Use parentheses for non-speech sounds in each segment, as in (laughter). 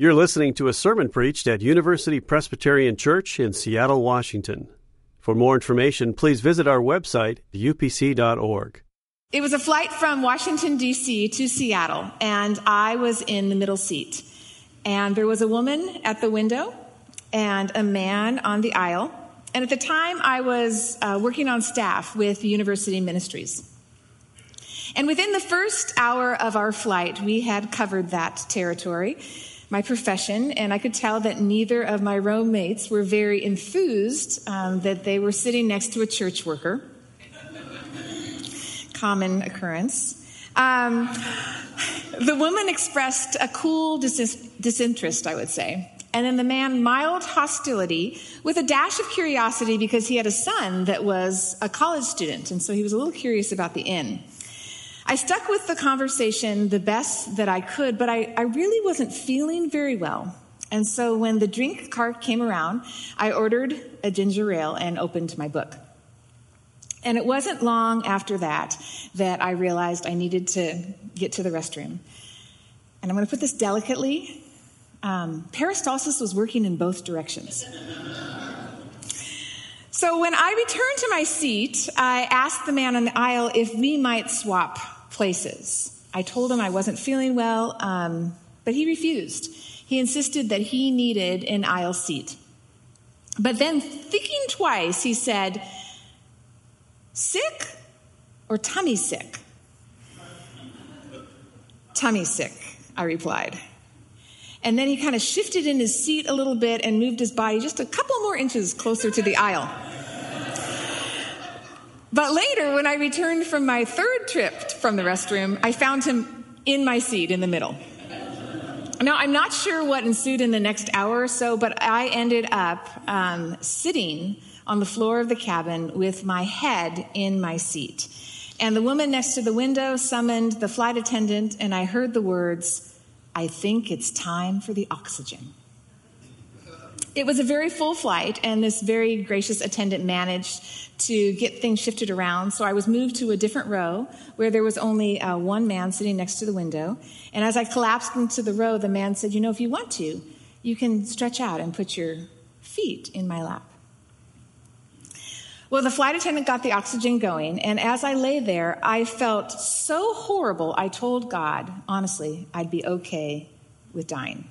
You're listening to a sermon preached at University Presbyterian Church in Seattle, Washington. For more information, please visit our website, upc.org. It was a flight from Washington, D.C. to Seattle, and I was in the middle seat. And there was a woman at the window and a man on the aisle. And at the time, I was uh, working on staff with University Ministries. And within the first hour of our flight, we had covered that territory my profession, and I could tell that neither of my roommates were very enthused um, that they were sitting next to a church worker. Common occurrence. Um, the woman expressed a cool dis- disinterest, I would say. And then the man, mild hostility with a dash of curiosity because he had a son that was a college student. And so he was a little curious about the inn. I stuck with the conversation the best that I could, but I, I really wasn't feeling very well. And so when the drink cart came around, I ordered a ginger ale and opened my book. And it wasn't long after that that I realized I needed to get to the restroom. And I'm going to put this delicately. Um, peristalsis was working in both directions. So when I returned to my seat, I asked the man on the aisle if we might swap places. I told him I wasn't feeling well, um, but he refused. He insisted that he needed an aisle seat. But then, thinking twice, he said, Sick or tummy sick? tummy sick, I replied. And then he kind of shifted in his seat a little bit and moved his body just a couple more inches closer to the aisle. But later, when I returned from my third trip from the restroom, I found him in my seat in the middle. Now, I'm not sure what ensued in the next hour or so, but I ended up um, sitting on the floor of the cabin with my head in my seat. And the woman next to the window summoned the flight attendant, and I heard the words, I think it's time for the oxygen. It was a very full flight, and this very gracious attendant managed to get things shifted around. So I was moved to a different row where there was only uh, one man sitting next to the window. And as I collapsed into the row, the man said, You know, if you want to, you can stretch out and put your feet in my lap. Well, the flight attendant got the oxygen going, and as I lay there, I felt so horrible. I told God, honestly, I'd be okay with dying.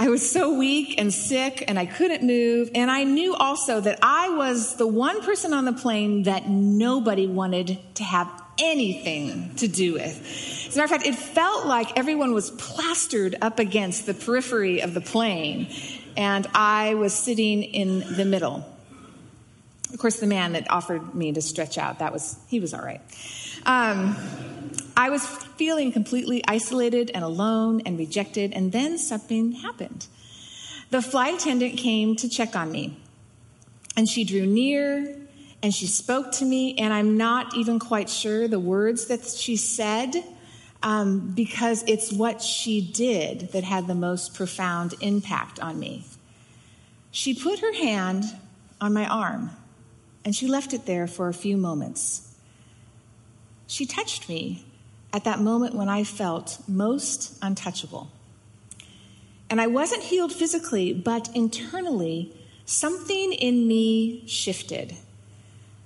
I was so weak and sick and I couldn't move. And I knew also that I was the one person on the plane that nobody wanted to have anything to do with. As a matter of fact, it felt like everyone was plastered up against the periphery of the plane, and I was sitting in the middle. Of course, the man that offered me to stretch out, that was, he was all right. Um, I was feeling completely isolated and alone and rejected, and then something happened. The flight attendant came to check on me, and she drew near and she spoke to me, and I'm not even quite sure the words that she said. Um, because it's what she did that had the most profound impact on me. She put her hand on my arm and she left it there for a few moments. She touched me at that moment when I felt most untouchable. And I wasn't healed physically, but internally, something in me shifted.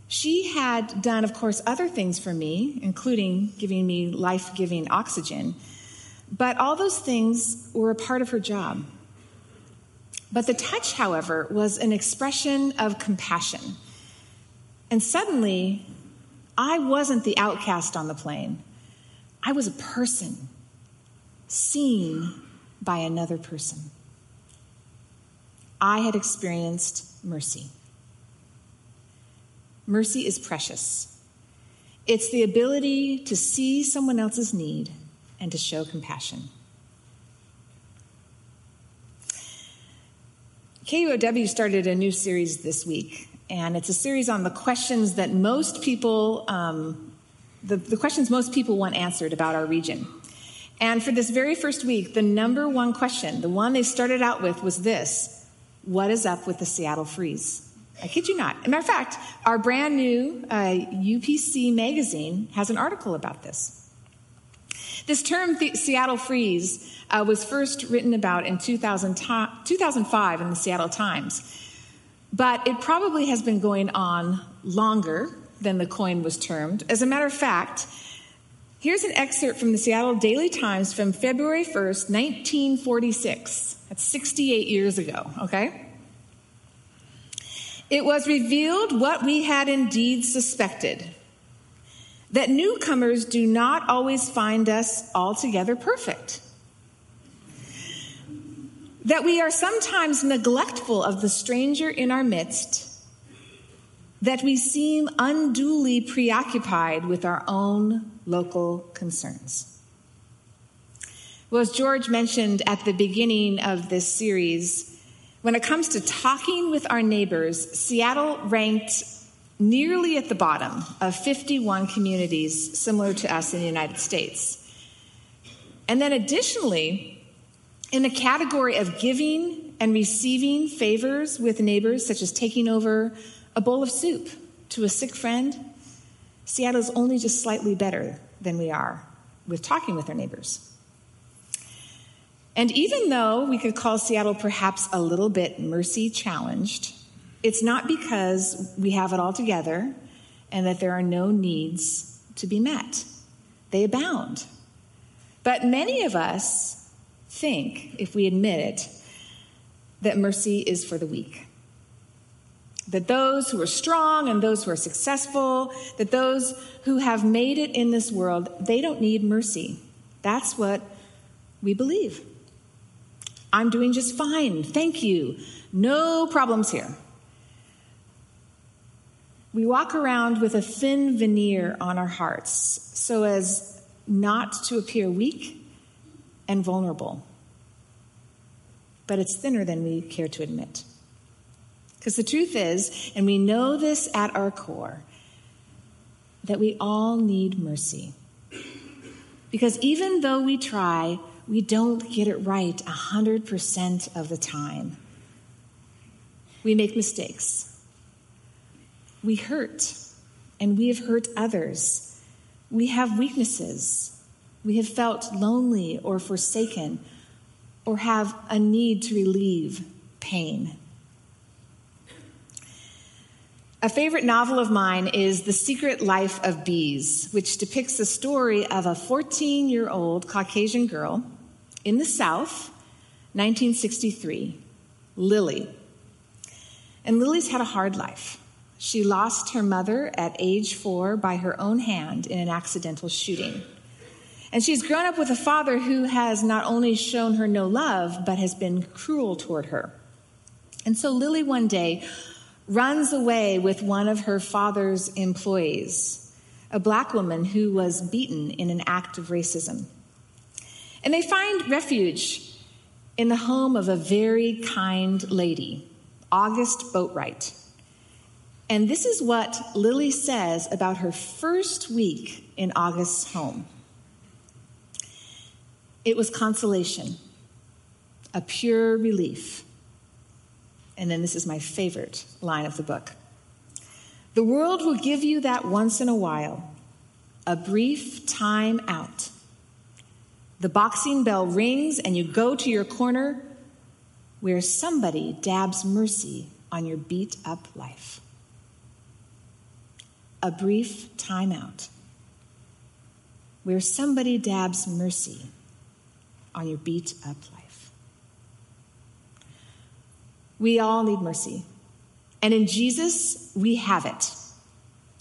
She had done, of course, other things for me, including giving me life giving oxygen, but all those things were a part of her job. But the touch, however, was an expression of compassion. And suddenly, I wasn't the outcast on the plane. I was a person seen by another person. I had experienced mercy. Mercy is precious. It's the ability to see someone else's need and to show compassion. KUOW started a new series this week, and it's a series on the questions that most people um, the, the questions most people want answered about our region. And for this very first week, the number one question, the one they started out with, was this What is up with the Seattle freeze? I kid you not. Matter of fact, our brand new uh, UPC magazine has an article about this. This term, the Seattle freeze, uh, was first written about in 2000 2005 in the Seattle Times. But it probably has been going on longer than the coin was termed. As a matter of fact, here's an excerpt from the Seattle Daily Times from February 1st, 1946. That's 68 years ago, okay? It was revealed what we had indeed suspected that newcomers do not always find us altogether perfect. That we are sometimes neglectful of the stranger in our midst. That we seem unduly preoccupied with our own local concerns. Well, as George mentioned at the beginning of this series, when it comes to talking with our neighbors, Seattle ranked nearly at the bottom of 51 communities similar to us in the United States. And then additionally, in the category of giving and receiving favors with neighbors, such as taking over a bowl of soup to a sick friend, Seattle is only just slightly better than we are with talking with our neighbors. And even though we could call Seattle perhaps a little bit mercy challenged, it's not because we have it all together and that there are no needs to be met. They abound. But many of us think, if we admit it, that mercy is for the weak. That those who are strong and those who are successful, that those who have made it in this world, they don't need mercy. That's what we believe. I'm doing just fine. Thank you. No problems here. We walk around with a thin veneer on our hearts so as not to appear weak and vulnerable. But it's thinner than we care to admit. Because the truth is, and we know this at our core, that we all need mercy. Because even though we try, we don't get it right 100% of the time. We make mistakes we hurt, and we have hurt others. We have weaknesses. We have felt lonely or forsaken, or have a need to relieve pain. A favorite novel of mine is The Secret Life of Bees, which depicts the story of a 14 year old Caucasian girl in the South, 1963, Lily. And Lily's had a hard life. She lost her mother at age four by her own hand in an accidental shooting. And she's grown up with a father who has not only shown her no love, but has been cruel toward her. And so Lily one day runs away with one of her father's employees, a black woman who was beaten in an act of racism. And they find refuge in the home of a very kind lady, August Boatwright. And this is what Lily says about her first week in August's home it was consolation, a pure relief. And then this is my favorite line of the book The world will give you that once in a while, a brief time out. The boxing bell rings, and you go to your corner where somebody dabs mercy on your beat up life a brief time out where somebody dabs mercy on your beat up life. We all need mercy. And in Jesus, we have it.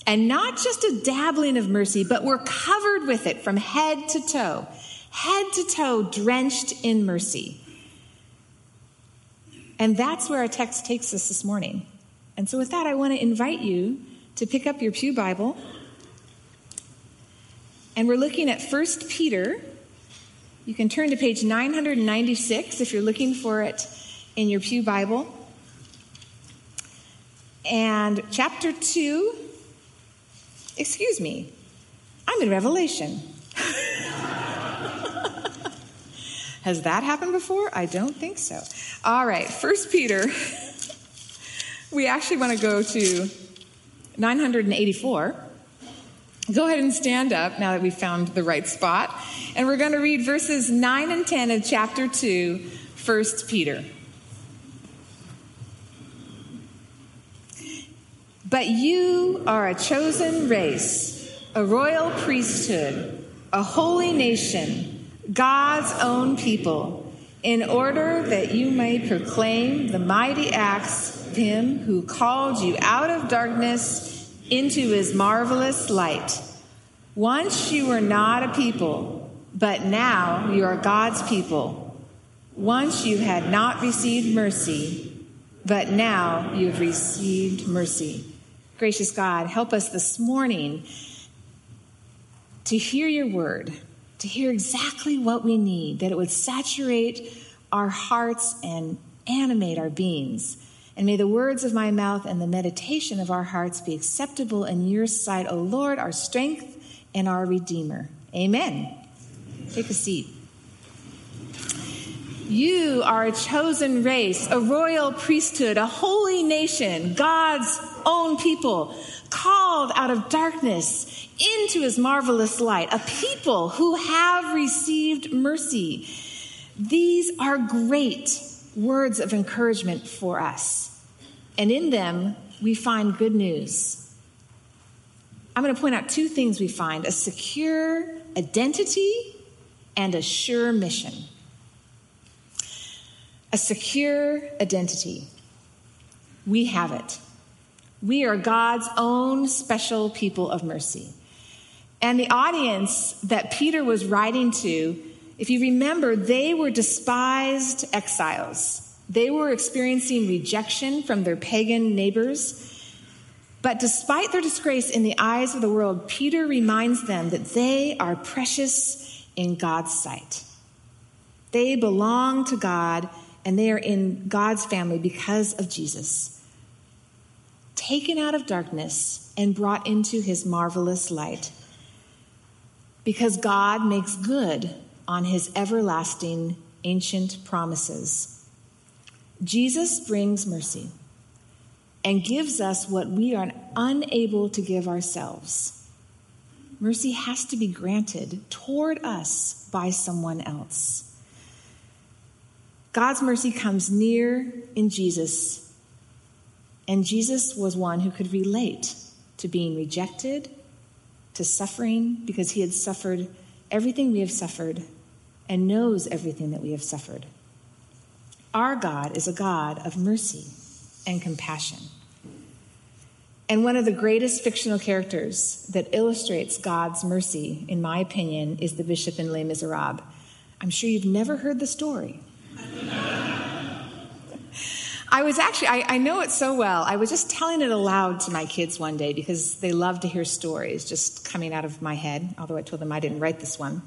And not just a dabbling of mercy, but we're covered with it from head to toe, head to toe, drenched in mercy. And that's where our text takes us this morning. And so, with that, I want to invite you to pick up your Pew Bible. And we're looking at 1 Peter. You can turn to page 996 if you're looking for it in your Pew Bible. And chapter 2, excuse me, I'm in Revelation. (laughs) Has that happened before? I don't think so. All right, First Peter. (laughs) we actually want to go to 984. Go ahead and stand up now that we've found the right spot. And we're going to read verses 9 and 10 of chapter 2, 1 Peter. But you are a chosen race, a royal priesthood, a holy nation, God's own people, in order that you may proclaim the mighty acts of Him who called you out of darkness into His marvelous light. Once you were not a people, but now you are God's people. Once you had not received mercy, but now you have received mercy. Gracious God, help us this morning to hear your word, to hear exactly what we need, that it would saturate our hearts and animate our beings. And may the words of my mouth and the meditation of our hearts be acceptable in your sight, O Lord, our strength and our Redeemer. Amen. Take a seat. You are a chosen race, a royal priesthood, a holy nation, God's own people, called out of darkness into his marvelous light, a people who have received mercy. These are great words of encouragement for us. And in them, we find good news. I'm going to point out two things we find a secure identity and a sure mission. A secure identity. We have it. We are God's own special people of mercy. And the audience that Peter was writing to, if you remember, they were despised exiles. They were experiencing rejection from their pagan neighbors. But despite their disgrace in the eyes of the world, Peter reminds them that they are precious in God's sight. They belong to God and they are in God's family because of Jesus. Taken out of darkness and brought into his marvelous light. Because God makes good on his everlasting ancient promises. Jesus brings mercy and gives us what we are unable to give ourselves Mercy has to be granted toward us by someone else. God's mercy comes near in Jesus, and Jesus was one who could relate to being rejected, to suffering, because he had suffered everything we have suffered and knows everything that we have suffered. Our God is a God of mercy and compassion. And one of the greatest fictional characters that illustrates God's mercy, in my opinion, is the bishop in Les Miserables. I'm sure you've never heard the story. I was actually, I, I, know it so well. I was just telling it aloud to my kids one day because they love to hear stories just coming out of my head, although I told them I didn't write this one.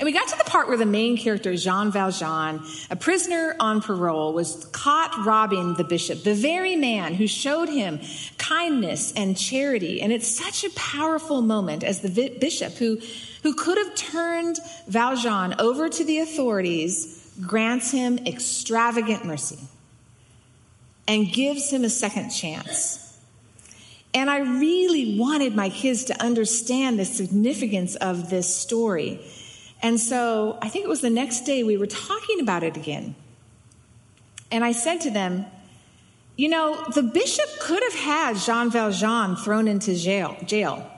And we got to the part where the main character, Jean Valjean, a prisoner on parole, was caught robbing the bishop, the very man who showed him kindness and charity. And it's such a powerful moment as the bishop who, who could have turned Valjean over to the authorities grants him extravagant mercy and gives him a second chance. And I really wanted my kids to understand the significance of this story. And so I think it was the next day we were talking about it again. And I said to them, you know, the bishop could have had Jean Valjean thrown into jail. jail.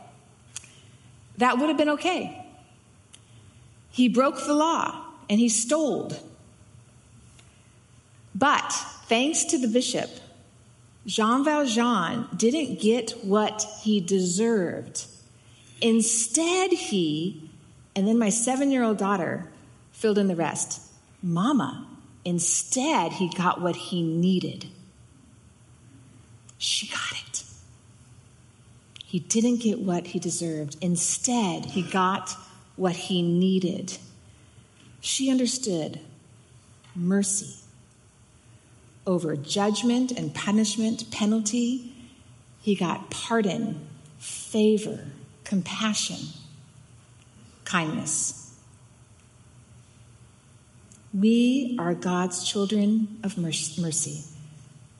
That would have been okay. He broke the law and he stole. But thanks to the bishop, Jean Valjean didn't get what he deserved. Instead, he and then my seven year old daughter filled in the rest. Mama, instead, he got what he needed. She got it. He didn't get what he deserved. Instead, he got what he needed. She understood mercy over judgment and punishment, penalty. He got pardon, favor, compassion kindness. We are God's children of mercy,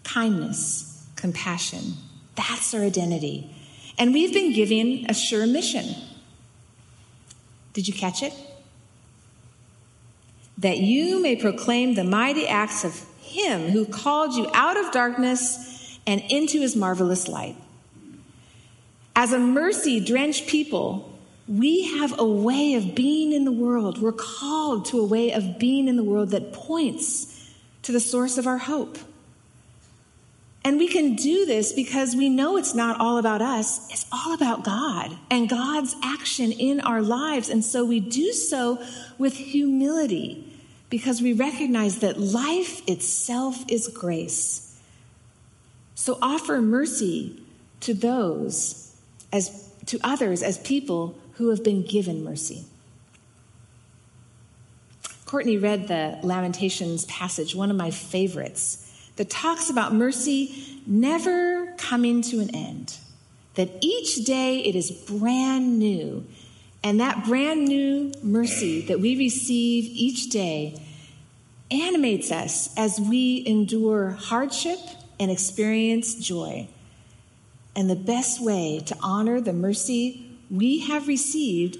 kindness, compassion. That's our identity. And we've been given a sure mission. Did you catch it? That you may proclaim the mighty acts of Him who called you out of darkness and into His marvelous light. As a mercy drenched people, we have a way of being in the world. We're called to a way of being in the world that points to the source of our hope. And we can do this because we know it's not all about us, it's all about God and God's action in our lives. And so we do so with humility because we recognize that life itself is grace. So offer mercy to those as to others as people who have been given mercy. Courtney read the Lamentations passage, one of my favorites that talks about mercy never coming to an end. That each day it is brand new. And that brand new mercy that we receive each day animates us as we endure hardship and experience joy. And the best way to honor the mercy we have received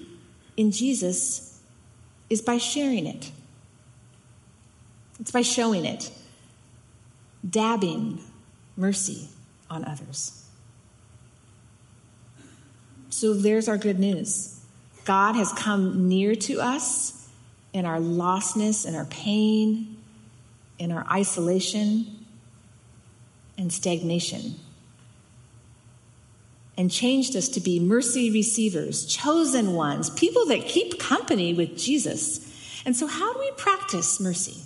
in Jesus is by sharing it. It's by showing it dabbing mercy on others. So there's our good news. God has come near to us in our lostness, in our pain, in our isolation and stagnation, and changed us to be mercy receivers, chosen ones, people that keep company with Jesus. And so, how do we practice mercy?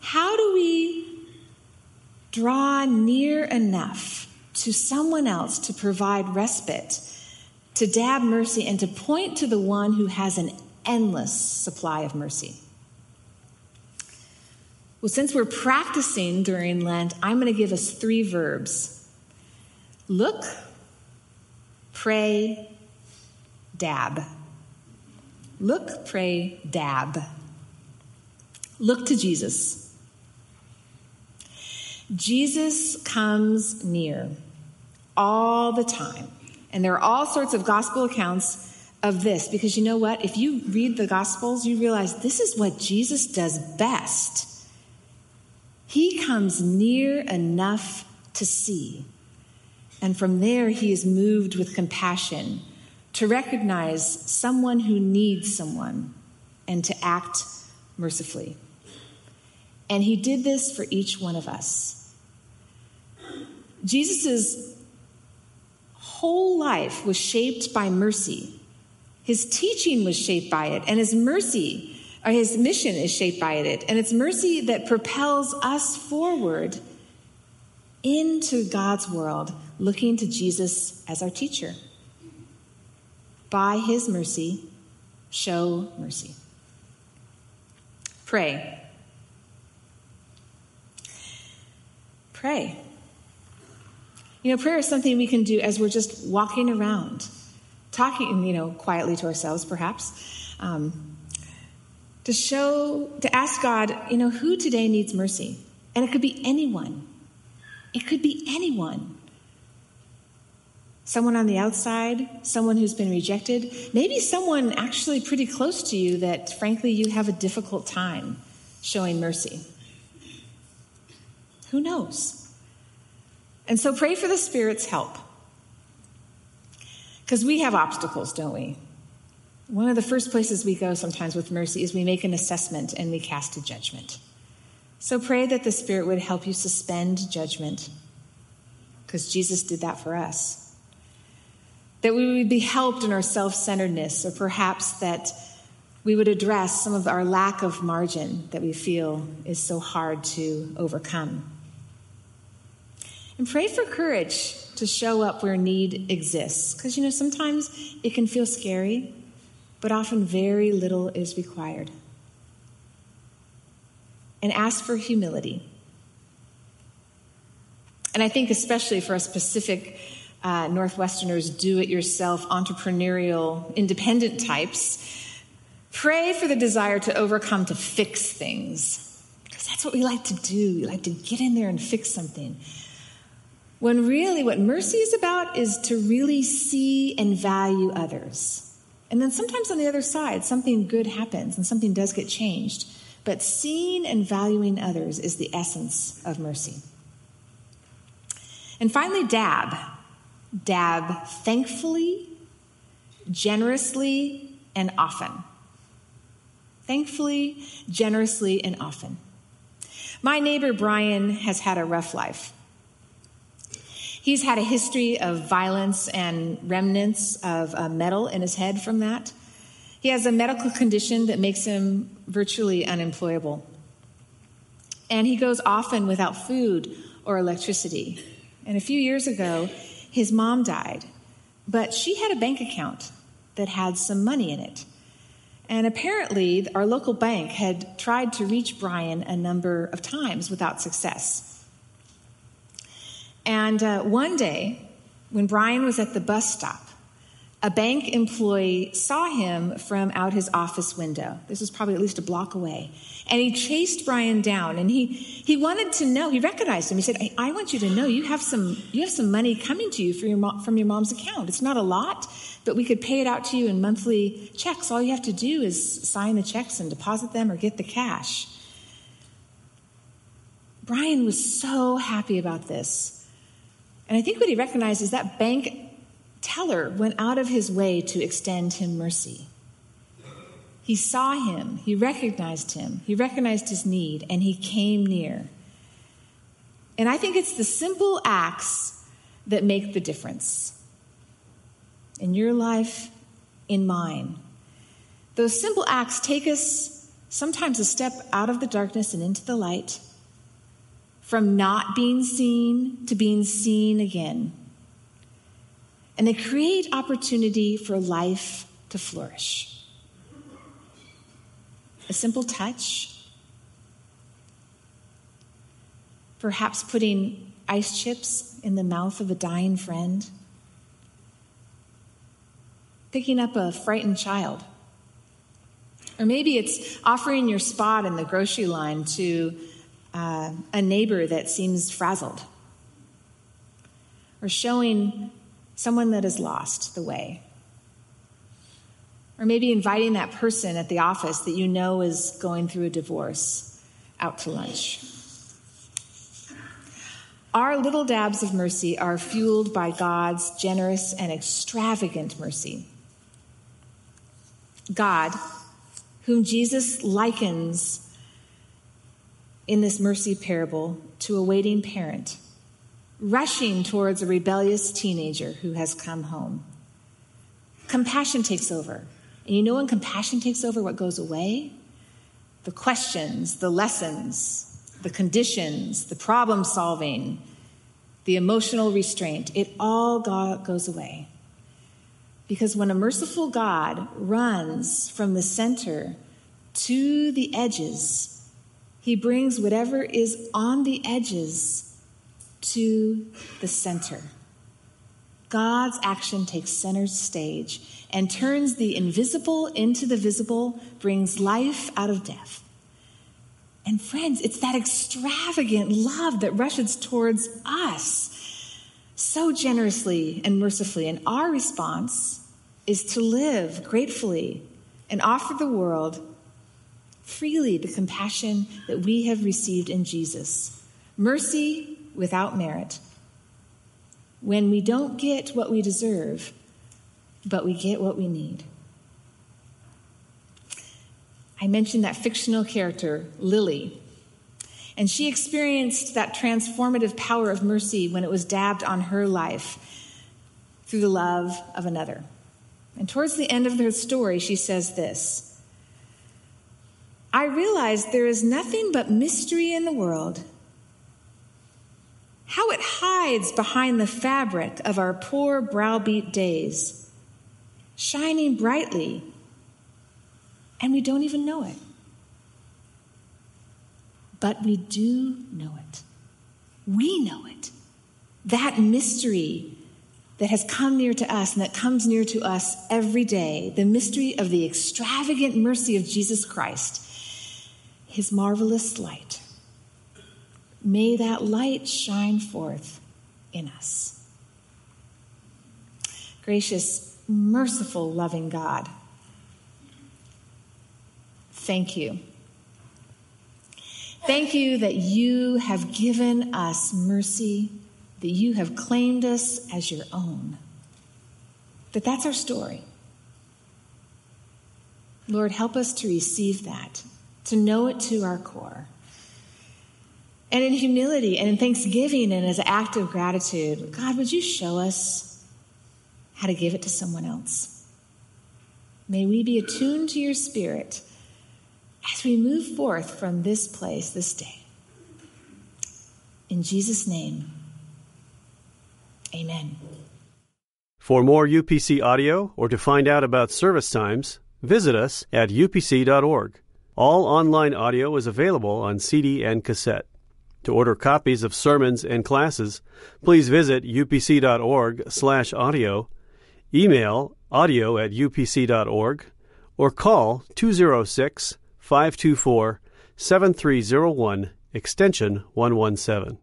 How do we draw near enough to someone else to provide respite, to dab mercy, and to point to the one who has an endless supply of mercy? Well, since we're practicing during Lent, I'm going to give us three verbs look, pray, dab. Look, pray, dab. Look to Jesus. Jesus comes near all the time. And there are all sorts of gospel accounts of this because you know what? If you read the gospels, you realize this is what Jesus does best. He comes near enough to see. And from there, he is moved with compassion to recognize someone who needs someone and to act mercifully. And he did this for each one of us. Jesus' whole life was shaped by mercy. His teaching was shaped by it, and his mercy, or his mission is shaped by it. And it's mercy that propels us forward into God's world, looking to Jesus as our teacher. By his mercy, show mercy. Pray. Pray. You know, prayer is something we can do as we're just walking around, talking, you know, quietly to ourselves, perhaps, um, to show, to ask God, you know, who today needs mercy? And it could be anyone. It could be anyone. Someone on the outside, someone who's been rejected, maybe someone actually pretty close to you that, frankly, you have a difficult time showing mercy. Who knows? And so pray for the Spirit's help. Because we have obstacles, don't we? One of the first places we go sometimes with mercy is we make an assessment and we cast a judgment. So pray that the Spirit would help you suspend judgment, because Jesus did that for us. That we would be helped in our self centeredness, or perhaps that we would address some of our lack of margin that we feel is so hard to overcome. And pray for courage to show up where need exists. Because, you know, sometimes it can feel scary, but often very little is required. And ask for humility. And I think, especially for us Pacific uh, Northwesterners, do it yourself, entrepreneurial, independent types, pray for the desire to overcome to fix things. Because that's what we like to do. We like to get in there and fix something. When really what mercy is about is to really see and value others And then sometimes on the other side, something good happens and something does get changed. But seeing and valuing others is the essence of mercy. And finally, dab. Dab thankfully, generously, and often. Thankfully, generously, and often. My neighbor Brian has had a rough life. He's had a history of violence and remnants of uh, metal in his head from that. He has a medical condition that makes him virtually unemployable. And he goes often without food or electricity. And a few years ago, his mom died, but she had a bank account that had some money in it. And apparently, our local bank had tried to reach Brian a number of times without success. And uh, one day, when Brian was at the bus stop, a bank employee saw him from out his office window. This was probably at least a block away. And he chased Brian down and he, he wanted to know, he recognized him. He said, I, I want you to know you have some, you have some money coming to you your mo- from your mom's account. It's not a lot, but we could pay it out to you in monthly checks. All you have to do is sign the checks and deposit them or get the cash. Brian was so happy about this. And I think what he recognized is that bank teller went out of his way to extend him mercy. He saw him, he recognized him, he recognized his need, and he came near. And I think it's the simple acts that make the difference in your life, in mine. Those simple acts take us sometimes a step out of the darkness and into the light, from not being seen to being seen again. And they create opportunity for life to flourish a simple touch, perhaps putting ice chips in the mouth of a dying friend, picking up a frightened child. Or maybe it's offering your spot in the grocery line to uh, a neighbor that seems frazzled. Or showing someone that has lost the way. Or maybe inviting that person at the office that you know is going through a divorce out to lunch. Our little dabs of mercy are fueled by God's generous and extravagant mercy. God, whom Jesus likens in this mercy parable to a waiting parent, rushing towards a rebellious teenager who has come home. Compassion takes over. And you know when compassion takes over, what goes away? The questions, the lessons, the conditions, the problem solving, the emotional restraint. It all goes away. Because when a merciful God runs from the center to the edges, he brings whatever is on the edges to the center. God's action takes center stage and turns the invisible into the visible, brings life out of death. And friends, it's that extravagant love that rushes towards us so generously and mercifully. And our response is to live gratefully and offer the world freely the compassion that we have received in Jesus. Mercy without merit when we don't get what we deserve, but we get what we need. I mentioned that fictional character, Lily, and she experienced that transformative power of mercy when it was dabbed on her life through the love of another. And towards the end of her story, she says this I realize there is nothing but mystery in the world how it hides behind the fabric of our poor browbeat days, shining brightly, and we don't even know it. But we do know it. We know it. That mystery that has come near to us and that comes near to us every day, the mystery of the extravagant mercy of Jesus Christ, his marvelous light. May that light shine forth in us. Gracious, merciful, loving God, thank you. Thank you that you have given us mercy, that you have claimed us as your own. That that's our story. Lord, help us to receive that, to know it to our core. And in humility and in thanksgiving and as an act of gratitude, God, would you show us how to give it to someone else? May we be attuned to your spirit as we move forth from this place this day. In Jesus' name, amen. For more UPC audio or to find out about service times, visit us at upc.org. All online audio is available on CD and cassette. To order copies of sermons and classes, please visit upc.org/audio, email audio at upc.org, or call 206 524 7301 extension 117.